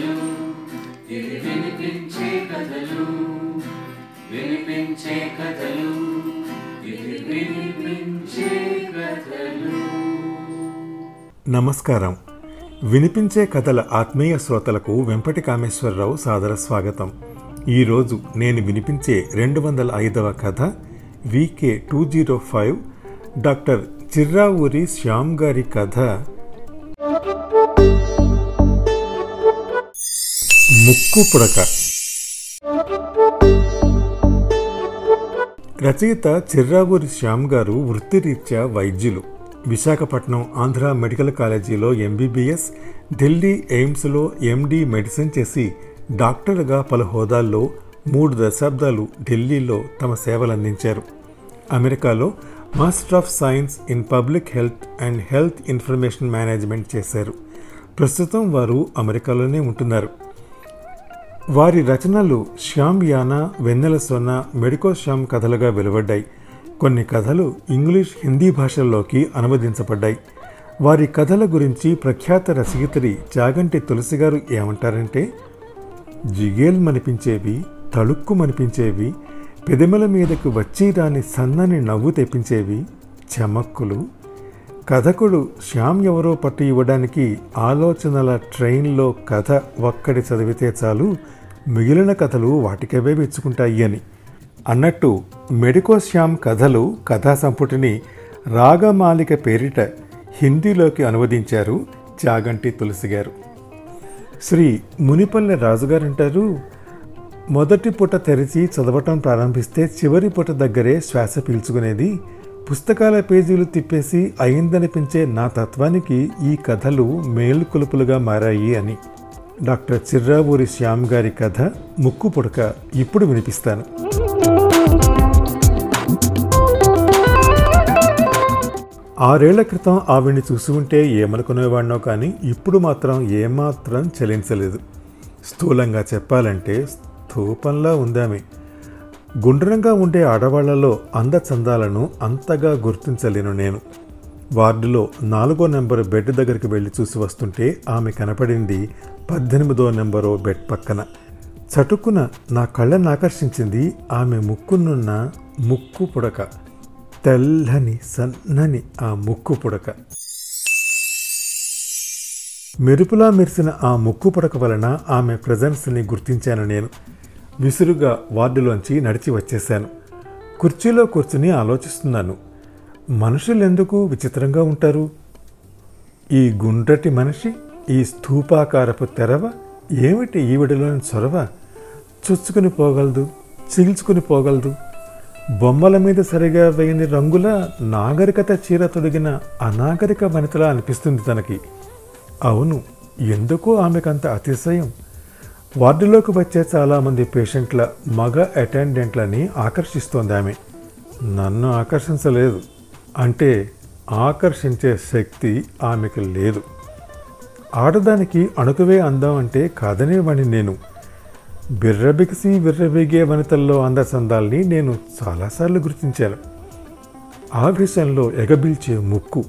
కథలు ఇవి వినిపించే కథలు వినిపించే కథలు ఇవి వినిపించే కథలు. నమస్కారం. వినిపించే కథల ఆత్మీయ శ్రోతలకు వెంపటి కామేశ్వరరావు సాదర స్వాగతం. ఈరోజు నేను వినిపించే రెండు వందల ఐదవ కథ VK two zero five doctor Chirravuri Shyam గారి కథ ముక్కు పుడక రచయిత చిర్రావూరి శ్యామ్ గారు వృత్తిరీత్యా వైద్యులు. విశాఖపట్నం ఆంధ్ర మెడికల్ కాలేజీలో ఎంబీబీఎస్ ఢిల్లీ ఎయిమ్స్లో ఎండి మెడిసిన్ చేసి డాక్టర్గా పలు హోదాల్లో మూడు దశాబ్దాలు ఢిల్లీలో తమ సేవలందించారు. అమెరికాలో master of science in public health and health information management చేశారు. ప్రస్తుతం వారు అమెరికాలోనే ఉంటున్నారు. వారి రచనలు శ్యామ్ యానా వెన్నెల సొన్న మెడికో శ్యామ్ కథలుగా వెలువడ్డాయి. కొన్ని కథలు ఇంగ్లీష్ హిందీ భాషల్లోకి అనువదించబడ్డాయి. వారి కథల గురించి ప్రఖ్యాత రచయిత్రి చాగంటి తులసి గారు ఏమంటారంటే జిగేల్మనిపించేవి తళుక్కుమనిపించేవి పెదెమల మీదకు వచ్చి రాని సన్నని నవ్వు తెప్పించేవి చమక్కులు. కథకుడు శ్యామ్ ఎవరో పట్టు ఇవ్వడానికి ఆలోచనల ట్రైన్లో కథ ఒక్కడి చదివితే చాలు మిగిలిన కథలు వాటికవే మెచ్చుకుంటాయి అని. అన్నట్టు మెడికోశ్యామ్ కథలు కథా సంపుటిని రాగమాలిక పేరిట హిందీలోకి అనువదించారు చాగంటి తులసి గారు. శ్రీ మునిపల్లె రాజుగారు అంటారు మొదటి పూట తెరిచి చదవటం ప్రారంభిస్తే చివరి పూట దగ్గరే శ్వాస పీల్చుకునేది. పుస్తకాల పేజీలు తిప్పేసి అయిందనిపించే నా తత్వానికి ఈ కథలు మేలుకొలుపులుగా మారాయి అని. డాక్టర్ చిర్రావూరి శ్యామ్ గారి కథ ముక్కు పుడక ఇప్పుడు వినిపిస్తాను. ఆరేళ్ళ క్రితం ఆవిడ్ని చూసి ఉంటే ఏమనుకునేవాడినో కానీ ఇప్పుడు మాత్రం ఏమాత్రం చలించలేదు. స్థూలంగా చెప్పాలంటే స్థూపంలా ఉందామె. గుండ్రంగా ఉండే ఆడవాళ్ళలో అందచందాలను అంతగా గుర్తించలేను నేను. వార్డులో నాలుగో నెంబర్ బెడ్ దగ్గరికి వెళ్ళి చూసి వస్తుంటే ఆమె కనపడింది పద్దెనిమిదో నెంబరో బెడ్ పక్కన. చటుకున నా కళ్ళను ఆకర్షించింది ఆమె ముక్కునున్న ముక్కు పుడక. తెల్లని సన్నని ఆ ముక్కు పుడక. మెరుపులా మెరిసిన ఆ ముక్కు పుడక వలన ఆమె ప్రజెన్స్ని గుర్తించాను నేను. విసురుగా వార్డులోంచి నడిచి వచ్చేశాను. కుర్చీలో కూర్చుని ఆలోచిస్తున్నాను. మనుషులు ఎందుకు విచిత్రంగా ఉంటారు? ఈ గుండ్రటి మనిషి ఈ స్థూపాకారపు తెరవ ఏమిటి ఈవిడలోని చొరవ? చుచ్చుకుని పోగలదు చీల్చుకుని పోగలదు. బొమ్మల మీద సరిగా వేయని రంగుల నాగరికత చీర తొడిగిన అనాగరిక వనితలా అనిపిస్తుంది తనకి. అవును ఎందుకో ఆమెకంత అతిశయం? వార్డులోకి వచ్చే చాలామంది పేషెంట్ల మగ అటెండెంట్లని ఆకర్షిస్తోంది ఆమె. నన్ను ఆకర్షించలేదు. అంటే ఆకర్షించే శక్తి ఆమెకు లేదు. ఆడదానికి అణుకువే అందం అంటే కాదనేవాణ్ణి నేను. బిర్రబిగిసి విర్రబిగే వనితల్లో అందచందాల్ని నేను చాలాసార్లు గుర్తించాను. ఆవేశంలో ఎగబిల్చే ముక్కు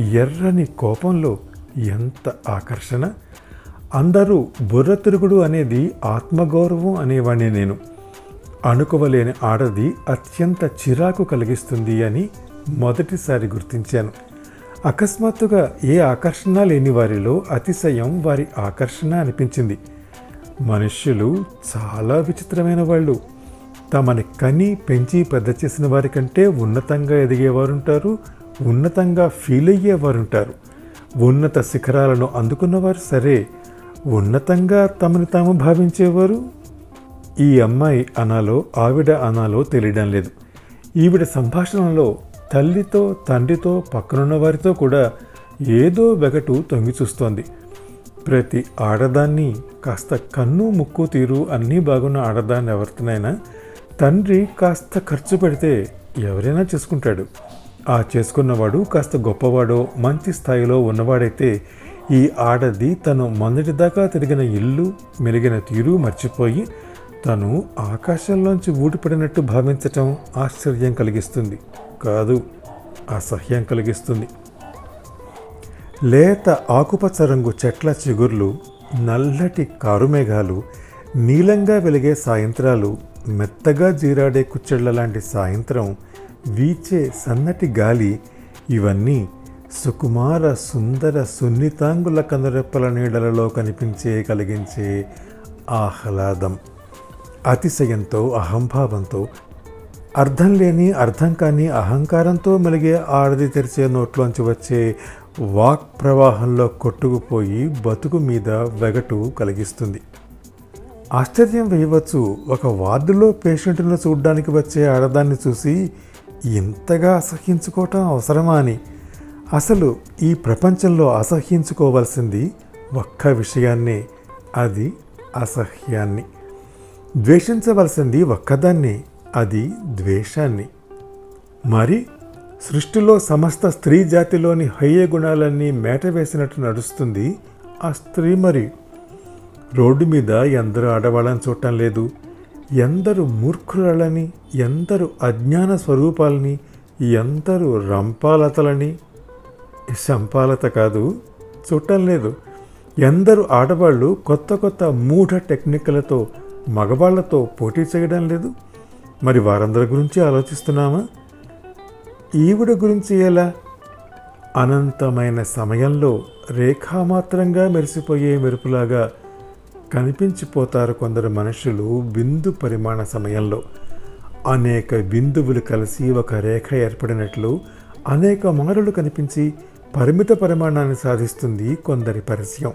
ఎర్రని కోపంలో ఎంత ఆకర్షణ? అందరూ బుర్ర తిరుగుడు అనేది ఆత్మగౌరవం అనేవాణ్ణి నేను. అణుకువలేని ఆడది అత్యంత చిరాకు కలిగిస్తుంది అని మొదటిసారి గుర్తించాను. అకస్మాత్తుగా ఏ ఆకర్షణ లేని వారిలో అతిశయం వారి ఆకర్షణ అనిపించింది. మనుష్యులు చాలా విచిత్రమైన వాళ్ళు. తమని కని పెంచి పెద్ద చేసిన వారి కంటే ఉన్నతంగా ఎదిగేవారుంటారు ఉన్నతంగా ఫీల్ అయ్యేవారుంటారు. ఉన్నత శిఖరాలను అందుకున్నవారు సరే ఉన్నతంగా తమని తాము భావించేవారు? ఈ అమ్మాయి అనాలో ఆవిడ అనాలో తెలియడం లేదు. ఈవిడ సంభాషణలో తల్లితో తండ్రితో పక్కనున్న వారితో కూడా ఏదో వెగటు తొంగి చూస్తోంది. ప్రతి ఆడదాన్ని కాస్త కన్ను ముక్కు తీరు అన్నీ బాగున్న ఆడదాన్ని ఎవరితోనైనా తండ్రి కాస్త ఖర్చు పెడితే ఎవరైనా చేసుకుంటాడు. ఆ చేసుకున్నవాడు కాస్త గొప్పవాడో మంచి స్థాయిలో ఉన్నవాడైతే ఈ ఆడది తను మొదటిదాకా తిరిగిన ఇల్లు మెరిగిన తీరు మర్చిపోయి తను ఆకాశంలోంచి ఊడిపడినట్టు భావించటం ఆశ్చర్యం కలిగిస్తుంది. కాదు అసహ్యం కలిగిస్తుంది. లేత ఆకుపచ్చ రంగు చెట్ల చిగుర్లు నల్లటి కారుమేఘాలు నీలంగా వెలిగే సాయంత్రాలు మెత్తగా జీరాడే కుచ్చెళ్ళ లాంటి సాయంత్రం వీచే సన్నటి గాలి ఇవన్నీ సుకుమార సుందర సున్నితాంగుల కనురెప్పల నీడలలో కనిపించే కలిగించే ఆహ్లాదం. అతిశయంతో అహంభావంతో అర్థం లేని అర్థం కాని అహంకారంతో మెలిగే ఆడది తెరిచే నోట్లోంచి వచ్చే వాక్ ప్రవాహంలో కొట్టుకుపోయి బతుకు మీద వెగటు కలిగిస్తుంది. ఆశ్చర్యం వేయవచ్చు ఒక వార్డులో పేషెంట్ను చూడడానికి వచ్చే ఆడదాన్ని చూసి ఇంతగా అసహ్యించుకోవటం అవసరమా అని. అసలు ఈ ప్రపంచంలో అసహ్యించుకోవాల్సింది ఒక్క విషయాన్నే అది అసహ్యాన్ని. ద్వేషించవలసింది ఒక్కదాన్ని అది ద్వేషాన్ని. మరి సృష్టిలో సమస్త స్త్రీ జాతిలోని హయ్య గుణాలన్నీ మేట వేసినట్టు నడుస్తుంది ఆ స్త్రీ మరి. రోడ్డు మీద ఎందరు ఆడవాళ్ళని చూడటం లేదు. ఎందరు మూర్ఖురాళ్ళని ఎందరు అజ్ఞాన స్వరూపాలని ఎందరు రంపాలతలని. సంపాలత కాదు చూడటం లేదు. ఎందరు ఆడవాళ్ళు కొత్త కొత్త మూఢ టెక్నిక్లతో మగవాళ్ళతో పోటీ చేయడం లేదు. మరి వారందరి గురించి ఆలోచిస్తున్నామా? ఈవిడ గురించి ఎలా? అనంతమైన సమయంలో రేఖామాత్రంగా మెరిసిపోయే మెరుపులాగా కనిపించిపోతారు కొందరు మనుషులు బిందు పరిమాణ సమయంలో. అనేక బిందువులు కలిసి ఒక రేఖ ఏర్పడినట్లు అనేక మారులు కనిపించి పరిమిత పరిమాణాన్ని సాధిస్తుంది కొందరి పరిచయం.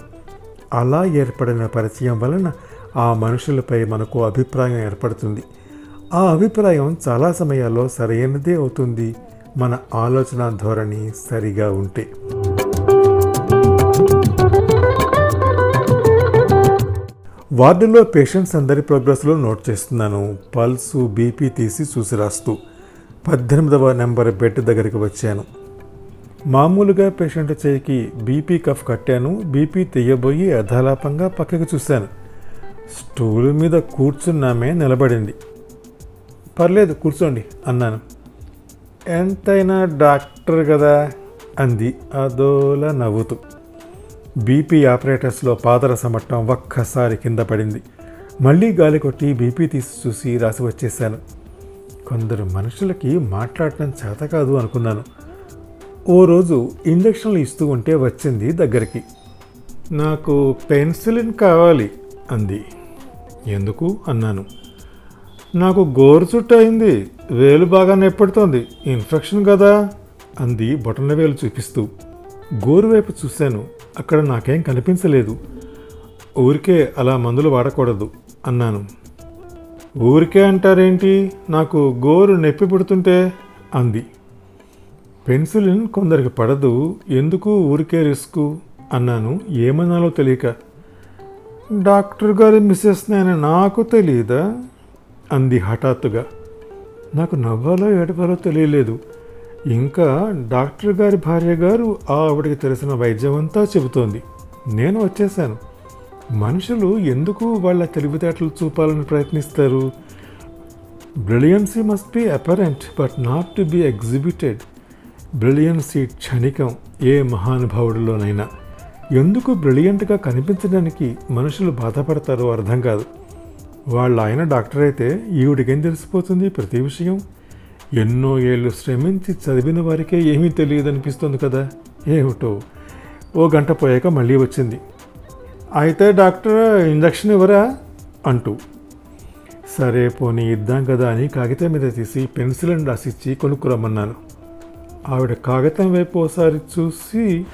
అలా ఏర్పడిన పరిచయం వలన ఆ మనుషులపై మనకు అభిప్రాయం ఏర్పడుతుంది. ఆ అభిప్రాయం చాలా సమయాల్లో సరైనదే అవుతుంది. మన ఆలోచన ధోరణి సరిగా ఉంటే. వార్డులో పేషెంట్స్ అందరి ప్రోగ్రెస్లో నోట్ చేస్తున్నాను. పల్సు బీపీ తీసి చూసి రాస్తూ. పద్దెనిమిదవ నెంబర్ బెడ్ దగ్గరికి వచ్చాను. మామూలుగా పేషెంట్ చేయికి బీపీ కఫ్ కట్టాను. బీపీ తీయబోయి అధాలాపంగా పక్కకి చూశాను. స్టూల్ మీద కూర్చున్నామే నిలబడింది. పర్లేదు కూర్చోండి అన్నాను. ఎంతైనా డాక్టర్ కదా అంది. అదోలా నవ్వుతూ. బీపీ ఆపరేటర్స్లో పాదర మట్టం ఒక్కసారి కింద పడింది. మళ్ళీ గాలి కొట్టి బీపీ తీసి చూసి రాసి వచ్చేసాను కొందరు మనుషులకి మాట్లాడటం చేత కాదు అనుకున్నాను. ఓ రోజు ఇంజక్షన్లు ఇస్తూ ఉంటే వచ్చింది దగ్గరికి. నాకు పెన్సిలిన్ కావాలి అంది. ఎందుకు? అన్నాను. నాకు గోరు చుట్టు అయింది. వేలు బాగా నెప్పడుతోంది ఇన్ఫెక్షన్ కదా? అంది బొటన వేలు చూపిస్తూ. గోరు వైపు చూశాను. అక్కడ నాకేం కనిపించలేదు. ఊరికే అలా మందులు వాడకూడదు అన్నాను. ఊరికే అంటారేంటి? నాకు గోరు నొప్పి పుడుతుంటే? అంది. పెన్సిలిన్ కొందరికి పడదు. ఎందుకు ఊరికే రిస్క్? అన్నాను. ఏమన్నాలో తెలియక. డాక్టర్ గారి మిస్సెస్ నేను నాకు తెలియదా అంది హఠాత్తుగా. నాకు నవ్వాలో ఏడవాలో తెలియలేదు. ఇంకా డాక్టర్ గారి భార్య గారు ఆవిడకి తెలిసిన వైద్యం అంతా చెబుతోంది. నేను వచ్చేసాను మనుషులు ఎందుకు వాళ్ళ తెలివితేటలు చూపాలని ప్రయత్నిస్తారు? Brilliancy must be apparent but not to be exhibited brilliancy క్షణికం ఏ మహానుభావుడిలోనైనా. ఎందుకు బ్రిలియంట్గా కనిపించడానికి మనుషులు బాధపడతారో అర్థం కాదు. వాళ్ళ ఆయన డాక్టర్ అయితే ఈవిడికేం తెలిసిపోతుంది? ప్రతి విషయం. ఎన్నో ఏళ్ళు శ్రమించి చదివిన వారికే ఏమీ తెలియదు అనిపిస్తుంది కదా? ఏమిటో. ఓ గంట పోయాక మళ్ళీ వచ్చింది. అయితే డాక్టర్ ఇంజక్షన్ ఇవ్వరా? అంటూ. సరే పోనీ ఇద్దాం కదా అని కాగితం మీద తీసి పెన్సిల్ అని రాసిచ్చి కొనుక్కురమ్మన్నాను. ఆవిడ కాగితం వైపు ఓసారి చూసి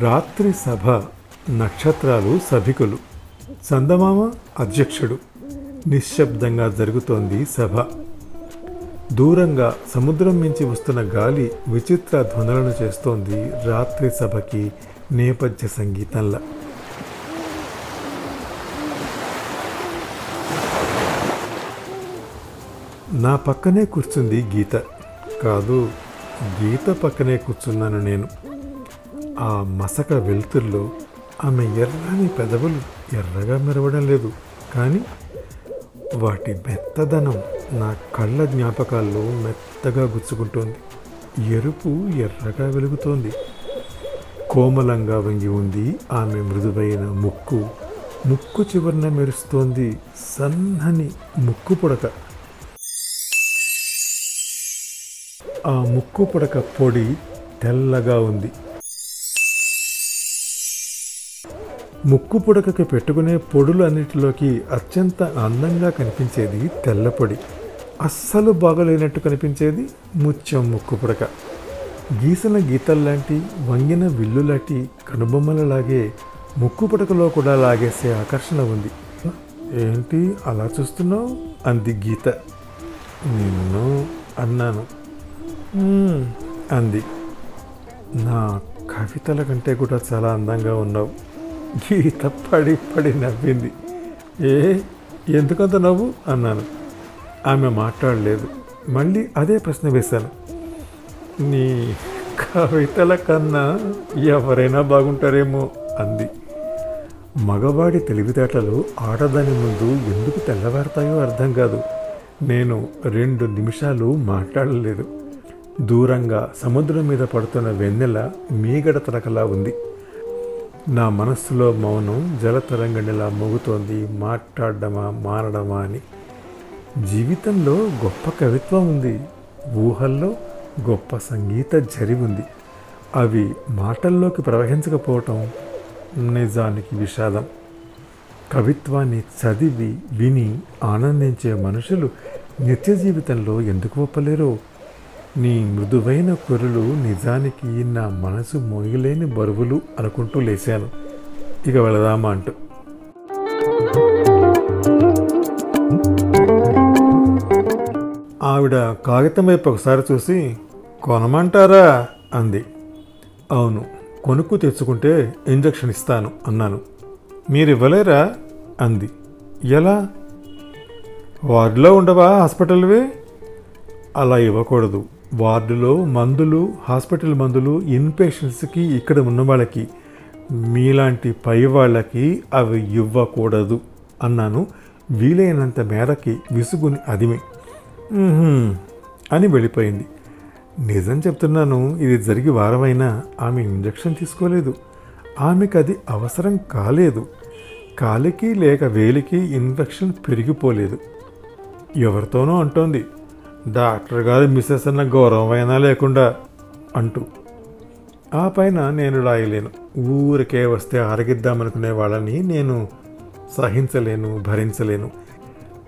రాత్రి సభ నక్షత్రాలు సభికులు. చందమామ అధ్యక్షుడు. నిశ్శబ్దంగా జరుగుతోంది సభ. దూరంగా సముద్రం మించి వస్తున్న గాలి విచిత్ర ధ్వనులను చేస్తోంది రాత్రి సభకి నేపథ్య సంగీతంలా. నా పక్కనే కూర్చుంది గీత. కాదు గీత పక్కనే కూర్చున్నాను నేను. ఆ మసక వెలుతుల్లో ఆమె ఎర్రని పెదవులు ఎర్రగా మెరవడం లేదు. కానీ వాటి మెత్తదనం నా కళ్ళ జ్ఞాపకాల్లో మెత్తగా గుచ్చుకుంటోంది. ఎరుపు ఎర్రగా వెలుగుతోంది. కోమలంగా వంగి ఉంది ఆమె మృదువైన ముక్కు. ముక్కు చివరన మెరుస్తోంది సన్నని ముక్కు పుడక. ఆ ముక్కు పుడక పొడి తెల్లగా ఉంది. ముక్కు పుడకకి పెట్టుకునే పొడులు అన్నిటిలోకి అత్యంత అందంగా కనిపించేది తెల్ల పొడి. అస్సలు బాగలేనట్టు కనిపించేది ముత్యం ముక్కు పుడక. గీసిన గీతల్లాంటి వంగిన విల్లులాంటి కనుబొమ్మలలాగే ముక్కు పుడకలో కూడా లాగేసే ఆకర్షణ ఉంది. ఏంటి అలా చూస్తున్నావు? అంది గీత. నిన్ను అన్నాను. అంది. నా కవితల కంటే కూడా చాలా అందంగా ఉన్నావు. గీత పడి పడి నవ్వింది. ఏ ఎందుకంత నవ్వు? అన్నాను. ఆమె మాట్లాడలేదు. మళ్ళీ అదే ప్రశ్న వేశాను. నీ కవితల కన్నా ఎవరైనా బాగుంటారేమో అంది. మగవాడి తెలివితేటలు ఆడదాని ముందు ఎందుకు తెల్లవారుతాయో అర్థం కాదు. నేను రెండు నిమిషాలు మాట్లాడలేదు. దూరంగా సముద్రం మీద పడుతున్న వెన్నెల మీగడ తలకలా ఉంది. నా మనస్సులో మౌనం జలతరంగణిలా మోగుతోంది మాట్లాడడమా మారడమా అని. జీవితంలో గొప్ప కవిత్వం ఉంది. ఊహల్లో గొప్ప సంగీత జరి ఉంది. అవి మాటల్లోకి ప్రవహించకపోవటం నిజానికి విషాదం. కవిత్వాన్ని చదివి విని ఆనందించే మనుషులు నిత్య జీవితంలో ఎందుకు ఒప్పలేరో? నీ మృదువైన కొరులు నిజానికి నా మనసు మోయలేని బరువులు అనుకుంటూ లేశాను. ఇక వెళదామా అంటూ. ఆవిడ కాగితం వైపు ఒకసారి చూసి కొనమంటారా? అంది. అవును కొనుక్కు తెచ్చుకుంటే ఇంజక్షన్ ఇస్తాను అన్నాను. మీరు ఇవ్వలేరా? అంది. ఎలా? వార్డులో ఉండవా హాస్పిటల్వి? అలా ఇవ్వకూడదు. వార్డులో మందులు హాస్పిటల్ మందులు ఇన్ పేషెంట్స్కి ఇక్కడ ఉన్న వాళ్ళకి మీలాంటి పై వాళ్ళకి అవి ఇవ్వకూడదు అన్నాను. వీలైనంత మేరకి విసుగుని అదిమి. అని వెళ్ళిపోయింది. నిజం చెప్తున్నాను ఇది జరిగి వారమైనా ఆమె ఇంజక్షన్ తీసుకోలేదు. ఆమెకు అది అవసరం కాలేదు. కాలికి లేక వేలికి ఇన్ఫెక్షన్ పెరిగిపోలేదు. ఎవరితోనో అంటోంది. డాక్టర్ గారు మిస్సెస్ అన్న గౌరవమైనా లేకుండా అంటూ ఆ పైన నేను రాయలేను. ఊరికే వస్తే ఆరగిద్దామనుకునే వాళ్ళని నేను సహించలేను భరించలేను.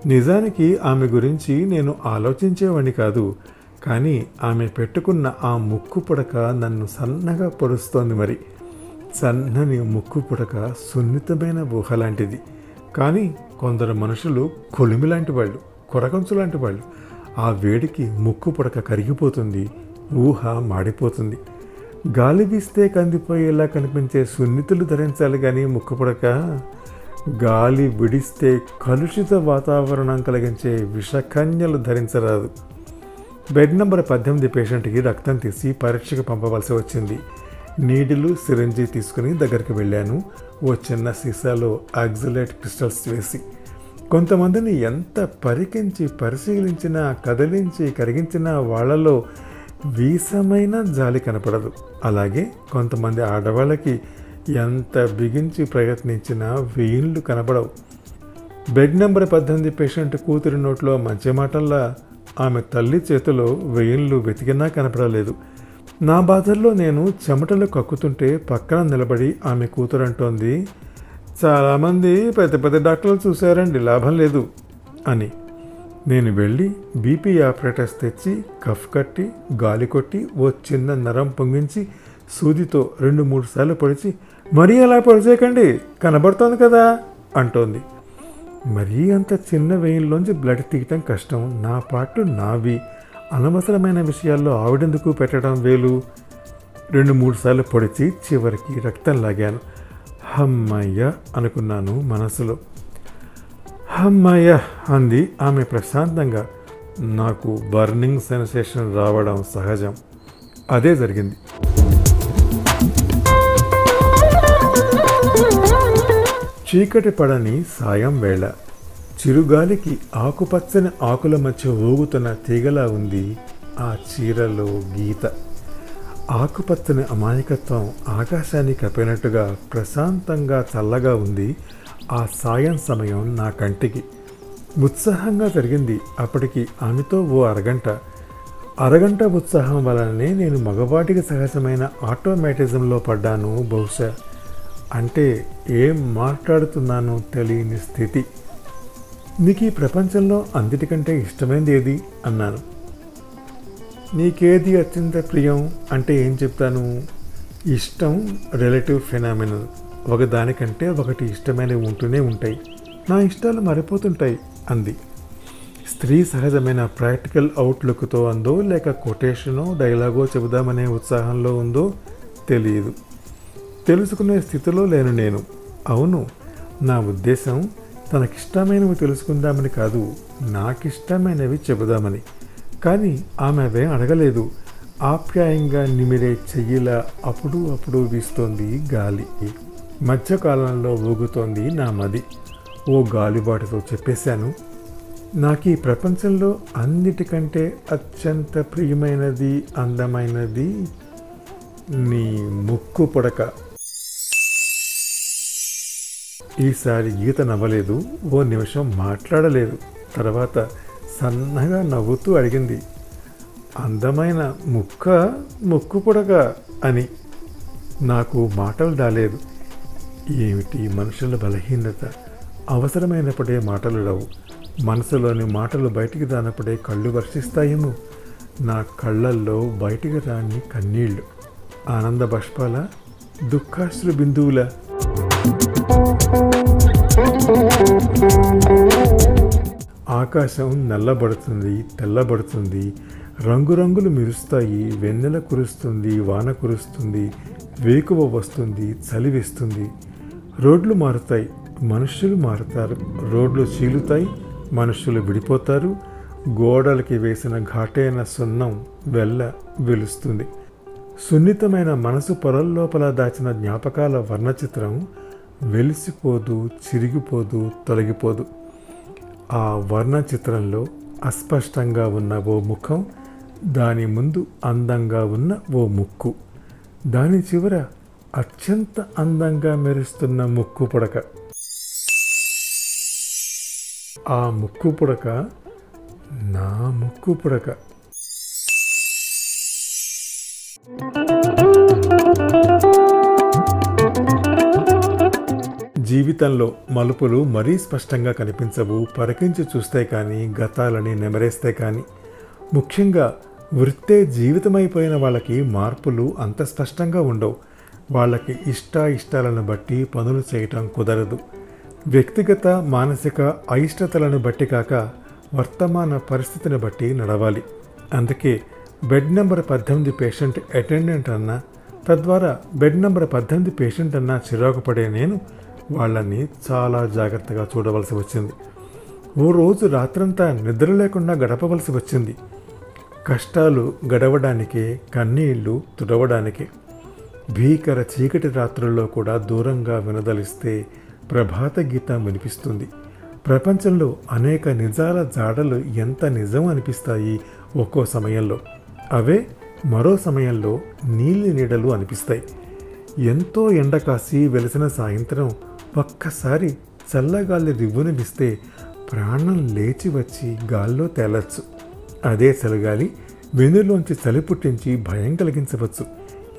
నిజానికి ఆమె గురించి నేను ఆలోచించేవాడిని కాదు కానీ ఆమె పెట్టుకున్న ఆ ముక్కు పుడక నన్ను సన్నగా పొడుస్తోంది మరి. సన్నని ముక్కు పుడక సున్నితమైన ఊహ లాంటిది. కానీ కొందరు మనుషులు కొలిమి లాంటి వాళ్ళు కొరకంచు లాంటి వాళ్ళు. ఆ వేడికి ముక్కు పుడక కరిగిపోతుంది ఊహ మాడిపోతుంది. గాలి వీస్తే కందిపోయేలా కనిపించే సున్నితులు ధరించాలి కానీ ముక్కు పుడక. గాలి విడిస్తే కలుషిత వాతావరణం కలిగించే విషకన్యలు ధరించరాదు. బెడ్ నెంబర్ పద్దెనిమిది పేషెంట్కి రక్తం తీసి పరీక్షకు పంపవలసి వచ్చింది. నీడిలు సిరంజి తీసుకుని దగ్గరికి వెళ్ళాను. ఓ చిన్న సీసాలో ఆక్సిలేట్ క్రిస్టల్స్ వేసి కొంతమందిని ఎంత పరికించి పరిశీలించినా కదిలించి కరిగించిన వాళ్ళలో వీసమైన జాలి కనపడదు. అలాగే కొంతమంది ఆడవాళ్ళకి ఎంత బిగించి ప్రయత్నించినా వేయిన్లు కనపడవు బెడ్ నెంబర్ పద్దెనిమిది పేషెంట్ కూతురి నోట్లో మంచి మాటల్లా ఆమె తల్లి చేతిలో వెయిన్లు వెతికినా కనపడలేదు. నా బాధల్లో నేను చెమటలు కక్కుతుంటే పక్కన నిలబడి ఆమె కూతురు అంటోంది చాలామంది పెద్ద పెద్ద డాక్టర్లు చూశారండి లాభం లేదు అని. నేను వెళ్ళి బీపీ ఆపరేటర్స్ తెచ్చి కఫ్ కట్టి గాలి కొట్టి ఓ చిన్న నరం పొంగించి సూదితో రెండు మూడు సార్లు పొడిచి మరీ అలా పొడిచేయకండి కనబడుతోంది కదా అంటోంది. మరీ అంత చిన్న వెయిన్లోంచి బ్లడ్ తీయటం కష్టం నా పాటు నావి అనవసరమైన విషయాల్లో ఆవిడెందుకు పెట్టడం వేలు? రెండు మూడు సార్లు పొడిచి చివరికి రక్తం లాగాను. హమ్మయ్య అనుకున్నాను మనసులో. హమ్మయ్య అంది ఆమె ప్రశాంతంగా. నాకు బర్నింగ్ సెన్సేషన్ రావడం సహజం. అదే జరిగింది. చీకటి పడని సాయం వేళ. చిరుగాలికి ఆకుపచ్చని ఆకుల మధ్య ఊగుతున్న తీగలా ఉంది ఆ చీరలో గీత. ఆకుపచ్చని అమాయకత్వం ఆకాశాన్ని కప్పినట్టుగా ప్రశాంతంగా చల్లగా ఉంది ఆ సాయం సమయం నా కంటికి. ఉత్సాహంగా జరిగింది అప్పటికి ఆమెతో ఓ అరగంట. అరగంట ఉత్సాహం వలననే నేను మగవాటికి సహజమైన ఆటోమేటిజంలో పడ్డాను బహుశా. అంటే ఏం మాట్లాడుతున్నానో తెలియని స్థితి. నీకు ఈ ప్రపంచంలో అందిటికంటే ఇష్టమైనది ఏది? అన్నాను. నీకేది అత్యంత ప్రియం అంటే ఏం చెప్తాను? ఇష్టం రిలేటివ్ ఫెనామినల్ ఒకదానికంటే ఒకటి ఇష్టమైనవి ఉంటూనే ఉంటాయి. నా ఇష్టాలు మరిపోతుంటాయి అంది. స్త్రీ సహజమైన ప్రాక్టికల్ అవుట్లుక్తో అందో లేక కొటేషనో డైలాగో చెబుదామనే ఉత్సాహంలో ఉందో తెలియదు. తెలుసుకునే స్థితిలో లేను నేను. అవును నా ఉద్దేశం తనకిష్టమైనవి తెలుసుకుందామని కాదు నాకిష్టమైనవి చెబుదామని. కానీ ఆమె అదేం అడగలేదు. ఆప్యాయంగా నిమిరే చెయ్యిలా అప్పుడు అప్పుడు వీస్తోంది గాలి. మధ్యకాలంలో ఊగుతోంది నా మది. ఓ గాలిబాటుతో చెప్పేశాను నాకు ఈ ప్రపంచంలో అన్నిటికంటే అత్యంత ప్రియమైనది అందమైనది నీ ముక్కు పొడక. ఈసారి గీత నవ్వలేదు ఓ నిమిషం మాట్లాడలేదు. తర్వాత సన్నగా నవ్వుతూ అడిగింది. అందమైన ముక్క ముక్కు పొడక అని. నాకు మాటలు రాలేదు. ఏమిటి మనుషుల బలహీనత? అవసరమైనప్పుడే మాటలు రావు. మనసులోని మాటలు బయటికి రానప్పుడే కళ్ళు వర్షిస్తాయేమో? నా కళ్ళల్లో బయటికి రాని కన్నీళ్ళు ఆనంద బాష్పాల దుఃఖాశ్రు బిందువుల. ఆకాశం నల్లబడుతుంది తెల్లబడుతుంది. రంగురంగులు మెరుస్తాయి వెన్నెల కురుస్తుంది వాన కురుస్తుంది వేకువ వస్తుంది చలి వేస్తుంది. రోడ్లు మారుతాయి మనుషులు మారుతారు. రోడ్లు చీలుతాయి మనుషులు విడిపోతారు. గోడలకి వేసిన ఘాటైన సున్నం వెళ్ళ వెలుస్తుంది. సున్నితమైన మనసు పొరల్లోపల దాచిన జ్ఞాపకాల వర్ణచిత్రం వెలిసిపోదు చిరిగిపోదు తొలగిపోదు. ఆ వర్ణ చిత్రంలో అస్పష్టంగా ఉన్న ఓ ముఖం దాని ముందు అందంగా ఉన్న ఓ ముక్కు. దాని చివర అత్యంత అందంగా మెరుస్తున్న ముక్కు పుడక. ఆ ముక్కు పుడక నా ముక్కు పుడక. జీవితంలో మలుపులు మరీ స్పష్టంగా కనిపించవు పరికించి చూస్తే కానీ గతాలని నెమరేస్తే కానీ. ముఖ్యంగా వృత్తే జీవితమైపోయిన వాళ్ళకి మార్పులు అంత స్పష్టంగా ఉండవు. వాళ్ళకి ఇష్ట ఇష్టాలను బట్టి పనులు చేయటం కుదరదు. వ్యక్తిగత మానసిక అయిష్టతలను బట్టి కాక వర్తమాన పరిస్థితిని బట్టి నడవాలి. అందుకే బెడ్ నెంబర్ పద్దెనిమిది పేషెంట్ అటెండెంట్ అన్నా తద్వారా బెడ్ నెంబర్ పద్దెనిమిది పేషెంట్ అన్నా చిరాకు పడే నేను వాళ్ళని చాలా జాగ్రత్తగా చూడవలసి వచ్చింది. ఓ రోజు రాత్రంతా నిద్ర లేకుండా గడపవలసి వచ్చింది. కష్టాలు గడవడానికే కన్నీళ్ళు తుడవడానికే. భీకర చీకటి రాత్రుల్లో కూడా దూరంగా వినదలిస్తే ప్రభాత గీతం వినిపిస్తుంది. ప్రపంచంలో అనేక నిజాల జాడలు ఎంత నిజం అనిపిస్తాయి ఒక్కో సమయంలో. అవే మరో సమయంలో నీలి నీడలు అనిపిస్తాయి. ఎంతో ఎండ కాసి వెలిసిన సాయంత్రం ఒక్కసారి చల్లగాలి రివ్వునిపిస్తే ప్రాణం లేచి వచ్చి గాల్లో తేలచ్చు. అదే చలిగాలి వెన్నులోంచి చలి పుట్టించి భయం కలిగించవచ్చు.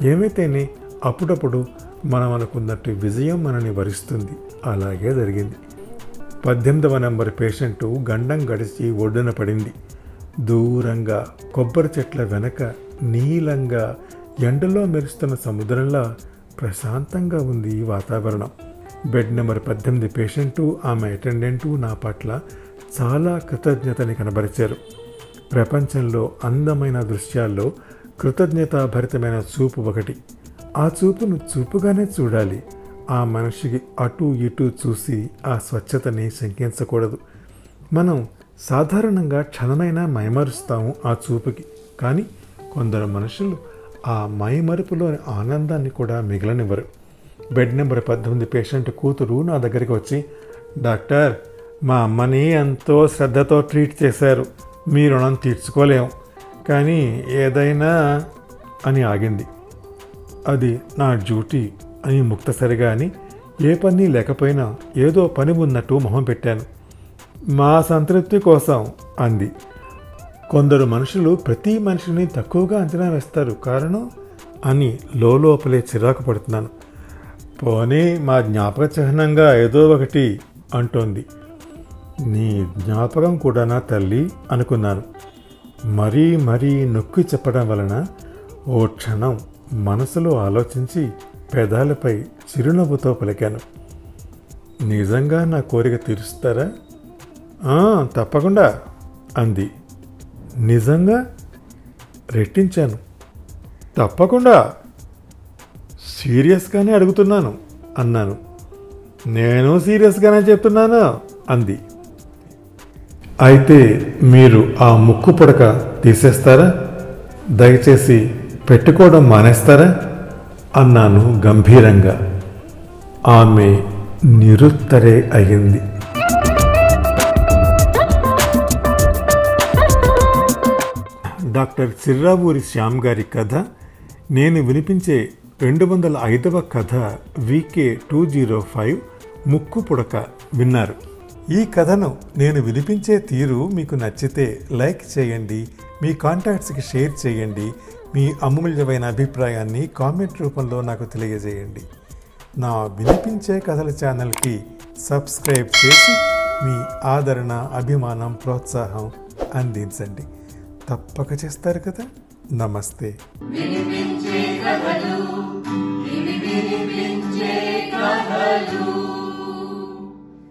ఏమైతేనే అప్పుడప్పుడు మనం అనుకున్నట్టు విజయం మనని వరిస్తుంది. అలాగే జరిగింది. పద్దెనిమిదవ నెంబర్ పేషెంటు గండం గడిచి ఒడ్డున పడింది. దూరంగా కొబ్బరి చెట్ల వెనక నీలంగా ఎండలో మెరుస్తున్న సముద్రంలా ప్రశాంతంగా ఉంది వాతావరణం. బెడ్ నెంబర్ పద్దెనిమిది పేషెంటు ఆమె అటెండెంటు నా పట్ల చాలా కృతజ్ఞతని కనబరిచారు. ప్రపంచంలో అందమైన దృశ్యాల్లో కృతజ్ఞతాభరితమైన చూపు ఒకటి. ఆ చూపును చూపుగానే చూడాలి. ఆ మనిషికి అటు ఇటు చూసి ఆ స్వచ్ఛతని శంకించకూడదు. మనం సాధారణంగా క్షణమైనా మైమరుస్తాము ఆ చూపుకి. కానీ కొందరు మనుషులు ఆ మైమరుపులోని ఆనందాన్ని కూడా మిగలనివ్వరు. బెడ్ నెంబర్ పద్దెనిమిది పేషెంట్ కూతురు నా దగ్గరికి వచ్చి డాక్టర్ మా అమ్మని ఎంతో శ్రద్ధతో ట్రీట్ చేశారు. మీ రుణం తీర్చుకోలేం. కానీ ఏదైనా అని ఆగింది. అది నా డ్యూటీ అని ముక్తసరిగా అని ఏ పని లేకపోయినా ఏదో పని ఉన్నట్టు మొహం పెట్టాను. మా సంతృప్తి కోసం అంది. కొందరు మనుషులు ప్రతి మనిషిని తక్కువగా అంచనా వేస్తారు. కారణం? అని లోపలే చిరాకు పడుతున్నాను. పోనీ మా జ్ఞాపక చిహ్నంగా ఏదో ఒకటి అంటోంది. నీ జ్ఞాపకం కూడా నా తల్లి అనుకున్నాను. మరీ మరీ నొక్కి చెప్పడం వలన ఓ క్షణం మనసులో ఆలోచించి పెదాలపై చిరునవ్వుతో పలికాను. నిజంగా నా కోరిక తీరుస్తారా? తప్పకుండా అంది. నిజంగా? రెట్టించాను. తప్పకుండా సీరియస్గానే అడుగుతున్నాను అన్నాను. నేను సీరియస్గానే చెప్తున్నాను? అంది. అయితే మీరు ఆ ముక్కు పుడక తీసేస్తారా? దయచేసి పెట్టుకోవడం మానేస్తారా? అన్నాను గంభీరంగా. ఆమె నిరుత్తరే అయింది. డాక్టర్ చిర్రావూరి శ్యామ్ గారి కథ నేను వినిపించే రెండు వందల ఐదవ కథ వికే టూ జీరో ఫైవ్ ముక్కు పుడక విన్నారు. ఈ కథను నేను వినిపించే తీరు మీకు నచ్చితే లైక్ చేయండి మీ కాంటాక్ట్స్కి షేర్ చేయండి మీ అమూల్యమైన అభిప్రాయాన్ని కామెంట్ రూపంలో నాకు తెలియజేయండి. నా వినిపించే కథల ఛానల్కి సబ్స్క్రైబ్ చేసి మీ ఆదరణ అభిమానం ప్రోత్సాహం అందించండి. తప్పక చేస్తారు కదా? నమస్తే. వినిపించే కథలు వినిపించే కథలు.